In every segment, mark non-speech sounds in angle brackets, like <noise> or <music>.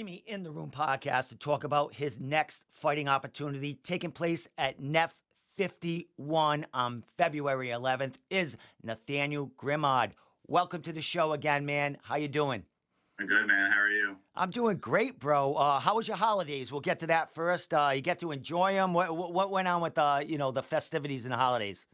joining me in the room podcast to talk about his next fighting opportunity taking place at NEF 51 on February 11th is Nathaniel Grimard. Welcome to the show again, man. How you doing? I'm good, man. How are you? I'm doing great, bro. Uh, how was your holidays? We'll get to that first. Uh, you get to enjoy them. What, what went on with uh, you know the festivities and the holidays?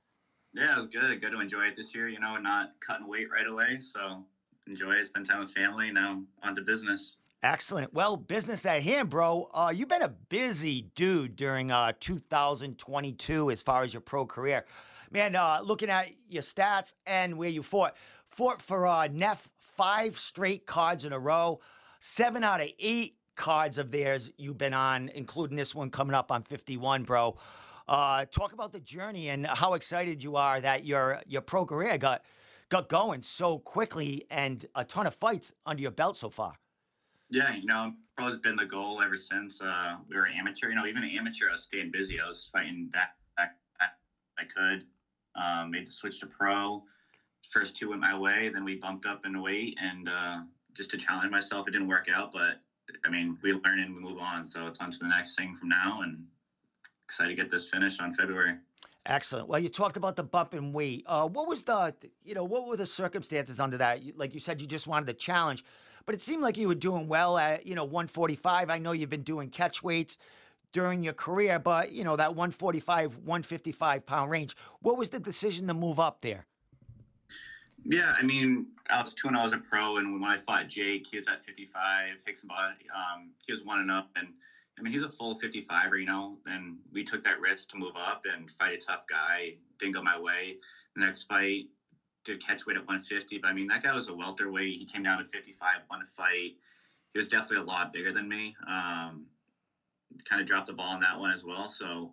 Yeah, it was good. Good to enjoy it this year. You know, not cutting weight right away, so enjoy it. Spend time with family. Now on to business. Excellent. Well, business at hand, bro. Uh, you've been a busy dude during uh, 2022 as far as your pro career. Man, uh, looking at your stats and where you fought, fought for uh, Neff five straight cards in a row, seven out of eight cards of theirs you've been on, including this one coming up on 51, bro. Uh, talk about the journey and how excited you are that your your pro career got got going so quickly and a ton of fights under your belt so far. Yeah, you know, pro's been the goal ever since uh, we were amateur. You know, even amateur, I was staying busy. I was fighting back, back, back I could. Um, made the switch to pro. First two went my way. Then we bumped up in weight, and uh, just to challenge myself, it didn't work out. But I mean, we learn and we move on. So it's on to the next thing from now, and excited to get this finished on February. Excellent. Well, you talked about the bump in weight. Uh, what was the, you know, what were the circumstances under that? Like you said, you just wanted the challenge but it seemed like you were doing well at, you know, 145. I know you've been doing catch weights during your career, but, you know, that 145, 155 pound range. What was the decision to move up there? Yeah, I mean, I was two and I was a pro, and when I fought Jake, he was at 55. Rickson um, he was one and up, and I mean, he's a full 55er, you know. And we took that risk to move up and fight a tough guy. Didn't go my way. The next fight, did catch weight at 150, but I mean that guy was a welterweight. He came down to 55, won a fight. He was definitely a lot bigger than me. Um, kind of dropped the ball on that one as well. So,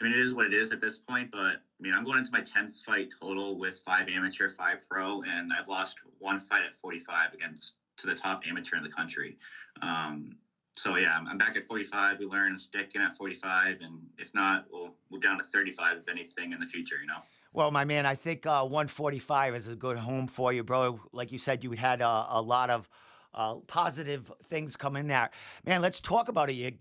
I mean, it is what it is at this point. But I mean, I'm going into my 10th fight total with five amateur, five pro, and I've lost one fight at 45 against to the top amateur in the country. Um, so yeah, I'm back at 45. We learn sticking at 45, and if not, we'll down to 35 if anything in the future. You know. Well, my man, I think uh, 145 is a good home for you, bro. Like you said, you had uh, a lot of uh, positive things come in there. Man, let's talk about it. You're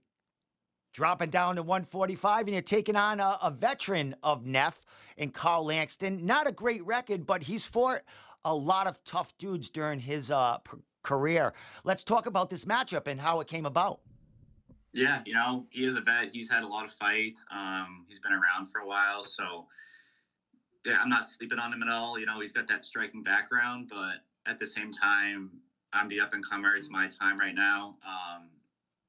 dropping down to 145 and you're taking on a, a veteran of Neff in Carl Langston. Not a great record, but he's fought a lot of tough dudes during his uh, p- career. Let's talk about this matchup and how it came about. Yeah, you know, he is a vet. He's had a lot of fights. Um, he's been around for a while. So, I'm not sleeping on him at all. You know, he's got that striking background, but at the same time, I'm the up and comer. It's my time right now. Um,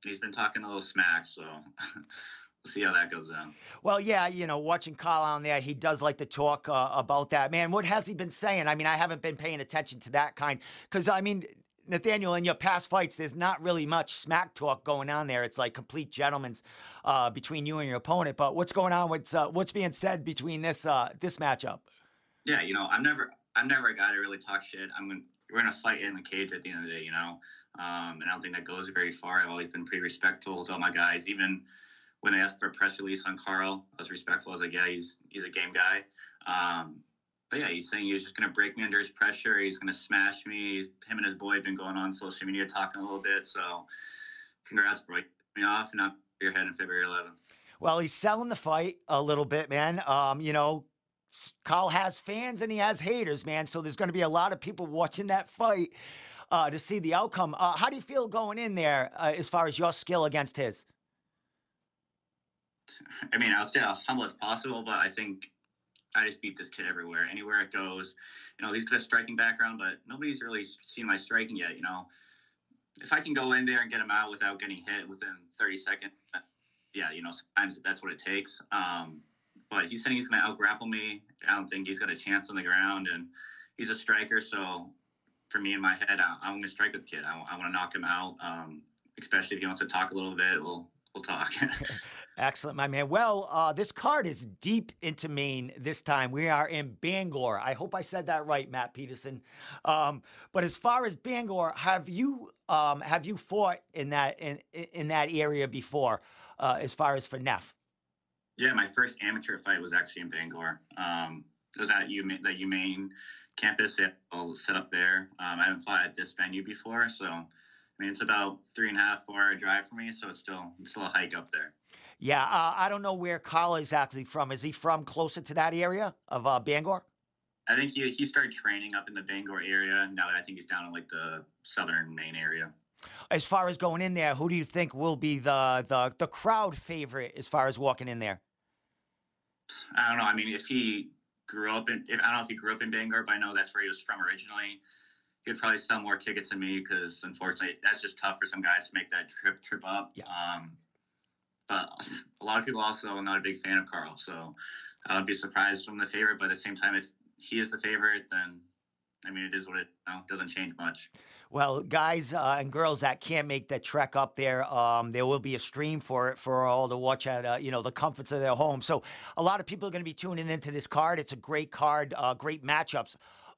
he's been talking a little smack, so <laughs> we'll see how that goes down. Well, yeah, you know, watching Kyle on there, he does like to talk uh, about that. Man, what has he been saying? I mean, I haven't been paying attention to that kind because I mean, Nathaniel, in your past fights, there's not really much smack talk going on there. It's like complete gentlemen's uh, between you and your opponent. But what's going on? What's uh, what's being said between this uh, this matchup? Yeah, you know, I'm never I'm never a guy to really talk shit. I'm gonna we're gonna fight in the cage at the end of the day, you know. Um, and I don't think that goes very far. I've always been pretty respectful to all my guys. Even when I asked for a press release on Carl, I was respectful. I was like, yeah, he's he's a game guy. Um, but yeah, he's saying he's just going to break me under his pressure. He's going to smash me. He's, him and his boy have been going on social media talking a little bit. So, congrats, bro. Me off and up your head on February 11th. Well, he's selling the fight a little bit, man. Um, you know, Kyle has fans and he has haters, man. So there's going to be a lot of people watching that fight uh, to see the outcome. Uh, how do you feel going in there uh, as far as your skill against his? I mean, I'll stay as humble as possible, but I think I just beat this kid everywhere, anywhere it goes. You know, he's got a striking background, but nobody's really seen my striking yet. You know, if I can go in there and get him out without getting hit within 30 seconds, uh, yeah, you know, sometimes that's what it takes. Um, but he's saying he's going to out grapple me. I don't think he's got a chance on the ground, and he's a striker. So for me in my head, I, am going to strike with the kid. I, I want to knock him out. Um, especially if he wants to talk a little bit, we'll we'll talk. <laughs> Excellent, my man. Well, uh, this card is deep into Maine this time. We are in Bangor. I hope I said that right, Matt Peterson. Um, but as far as Bangor, have you um, have you fought in that in in that area before? Uh, as far as for Neff? Yeah, my first amateur fight was actually in Bangor. Um, it was at U the UMaine campus. It all set up there. Um, I haven't fought at this venue before, so I mean, it's about three and a half, four hour drive for me, so it's still it's still a hike up there. Yeah, uh, I don't know where Kyle is actually from. Is he from closer to that area of uh, Bangor? I think he he started training up in the Bangor area. and Now I think he's down in like the southern Maine area. As far as going in there, who do you think will be the the the crowd favorite as far as walking in there? I don't know. I mean, if he grew up in, if, I don't know if he grew up in Bangor, but I know that's where he was from originally. He'd probably sell more tickets than me because unfortunately, that's just tough for some guys to make that trip trip up. Yeah. Um, but a lot of people also are not a big fan of Carl, so I would be surprised from the favorite. But at the same time, if he is the favorite, then I mean, it is what it you know, doesn't change much. Well, guys uh, and girls that can't make the trek up there, um, there will be a stream for it for all to watch at uh, you know the comforts of their home. So a lot of people are going to be tuning into this card. It's a great card, uh, great matchups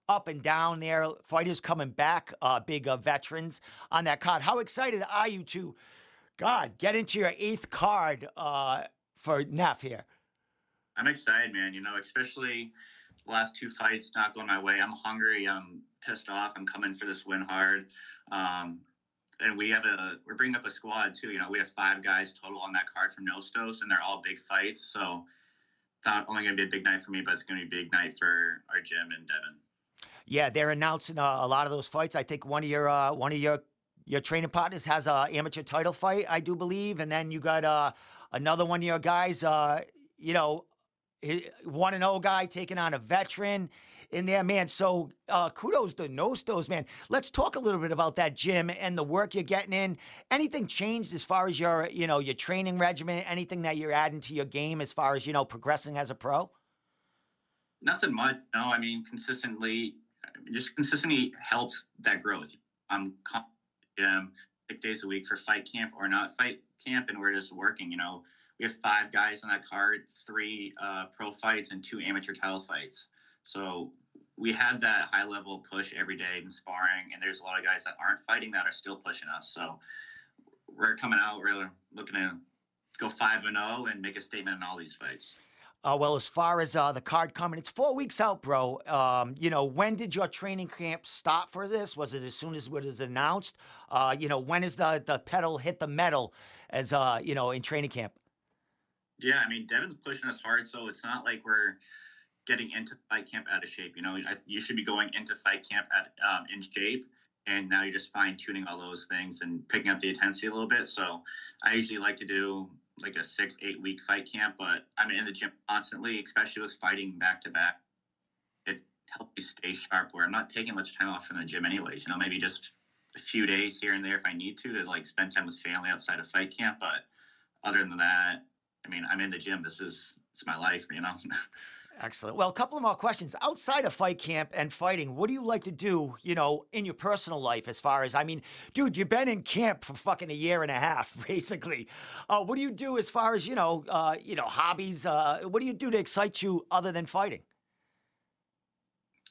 up and down there. Fighters coming back, uh, big uh, veterans on that card. How excited are you to, God, get into your eighth card uh, for Neff here? I'm excited, man. You know, especially the last two fights not going my way. I'm hungry. I'm pissed off. I'm coming for this win hard. Um, and we have a we're bringing up a squad too. You know, we have five guys total on that card from Nostos, and they're all big fights. So it's not only going to be a big night for me, but it's going to be a big night for our gym and Devin. Yeah, they're announcing uh, a lot of those fights. I think one of your uh, one of your your training partners has a amateur title fight, I do believe, and then you got uh, another one of your guys. Uh, you know, one and zero guy taking on a veteran in there, man. So uh, kudos to Nostos, man. Let's talk a little bit about that gym and the work you're getting in. Anything changed as far as your, you know, your training regimen? Anything that you're adding to your game as far as you know progressing as a pro? Nothing much. No, I mean consistently, just consistently helps that growth. I'm um, six days a week for fight camp or not fight camp, and we're just working. You know, we have five guys on that card, three uh, pro fights and two amateur title fights. So we have that high level push every day in sparring, and there's a lot of guys that aren't fighting that are still pushing us. So we're coming out, we're looking to go five and zero oh and make a statement in all these fights. Uh, well, as far as uh, the card coming, it's four weeks out, bro. Um, you know, when did your training camp start for this? Was it as soon as it was announced? Uh, you know, when is the the pedal hit the metal as uh, you know in training camp? Yeah, I mean, Devin's pushing us hard, so it's not like we're getting into fight camp out of shape. You know, I, you should be going into fight camp at um, in shape, and now you're just fine tuning all those things and picking up the intensity a little bit. So, I usually like to do like a six, eight week fight camp, but I'm in the gym constantly, especially with fighting back to back. It helps me stay sharp. Where I'm not taking much time off from the gym, anyways. You know, maybe just a few days here and there if I need to to like spend time with family outside of fight camp, but other than that, I mean, I'm in the gym. This is it's my life, you know. <laughs> Excellent. Well, a couple of more questions. Outside of fight camp and fighting, what do you like to do, you know, in your personal life as far as, I mean, dude, you've been in camp for fucking a year and a half, <laughs> basically. Uh, what do you do as far as, you know, uh, you know, hobbies? Uh, what do you do to excite you other than fighting?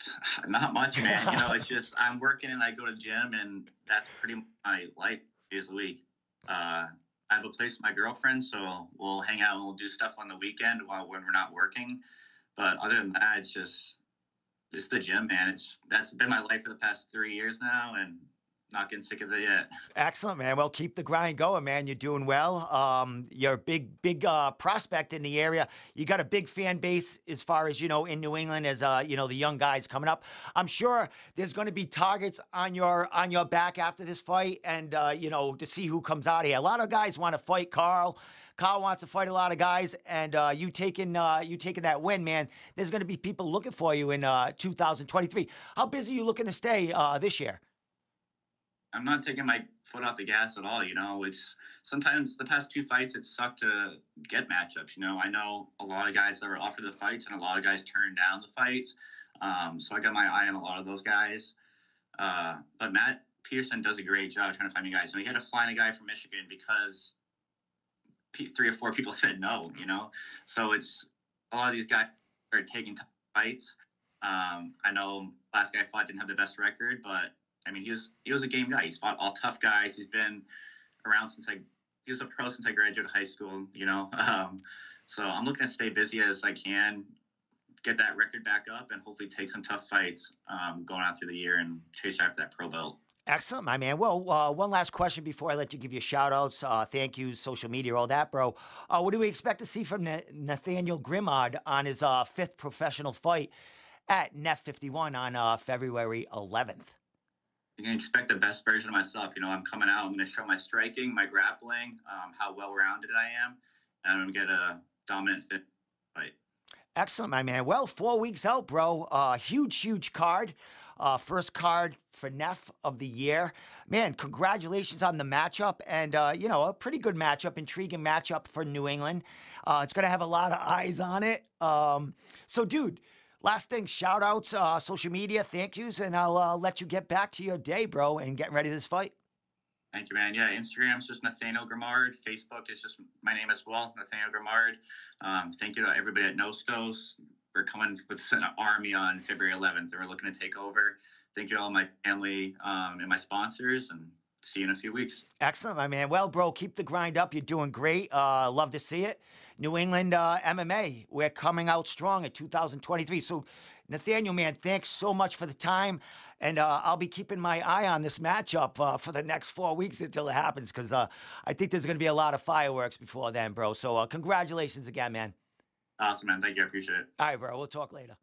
<sighs> Not much, man. you know, it's <laughs> just I'm working and I go to the gym and that's pretty much my life days a week. Uh, I have a place with my girlfriend, so we'll hang out and we'll do stuff on the weekend while when we're not working. But other than that, it's just it's the gym, man. It's that's been my life for the past three years now, and not getting sick of it yet. <laughs> Excellent, man. Well, keep the grind going, man. You're doing well. Um, you're a big, big uh, prospect in the area. You got a big fan base as far as you know in New England, as uh, you know the young guys coming up. I'm sure there's going to be targets on your on your back after this fight, and uh, you know to see who comes out here. A lot of guys want to fight Carl. Carl wants to fight a lot of guys, and uh, you taking uh, you taking that win, man. There's going to be people looking for you in uh, 2023. How busy are you looking to stay uh, this year? I'm not taking my foot off the gas at all. You know, it's sometimes the past two fights it sucked to get matchups. You know, I know a lot of guys that were offered the fights and a lot of guys turned down the fights. Um, so I got my eye on a lot of those guys. Uh, but Matt Peterson does a great job trying to find me guys. And he had to find a guy from Michigan because three or four people <laughs> said no. You know, so it's a lot of these guys are taking fights. Um, I know last guy I fought didn't have the best record, but I mean, he was he was a game guy. He's fought all tough guys. He's been around since I he was a pro since I graduated high school. You know, <laughs> um, so I'm looking to stay busy as I can, get that record back up, and hopefully take some tough fights um, going out through the year and chase after that pro belt. Excellent, my man. Well, uh, one last question before I let you give your shout outs. Uh, thank you, social media, all that, bro. Uh, what do we expect to see from Na- Nathaniel Grimard on his uh, fifth professional fight at NEF 51 on uh, February 11th? You can expect the best version of myself. You know, I'm coming out. I'm going to show my striking, my grappling, um, how well rounded I am, and I'm going to get a dominant fit fight. Excellent, my man. Well, four weeks out, bro. Uh, huge, huge card. Uh, first card for Neff of the year. Man, congratulations on the matchup. And, uh, you know, a pretty good matchup, intriguing matchup for New England. Uh, it's going to have a lot of eyes on it. Um, so, dude, last thing, shout outs, uh, social media, thank yous, and I'll uh, let you get back to your day, bro, and get ready to this fight. Thank you, man. Yeah, Instagram's just Nathaniel Grimard. Facebook is just my name as well, Nathaniel Grimard. Um, thank you to everybody at Nostos. We're coming with an army on February 11th, and we're looking to take over. Thank you to all my family um, and my sponsors, and see you in a few weeks. Excellent, my man. Well, bro, keep the grind up. You're doing great. Uh, love to see it. New England uh, MMA, we're coming out strong in 2023. So, Nathaniel, man, thanks so much for the time. And uh, I'll be keeping my eye on this matchup uh, for the next four weeks until it happens because uh, I think there's going to be a lot of fireworks before then, bro. So, uh, congratulations again, man. Awesome, man. Thank you. I appreciate it. All right, bro. We'll talk later.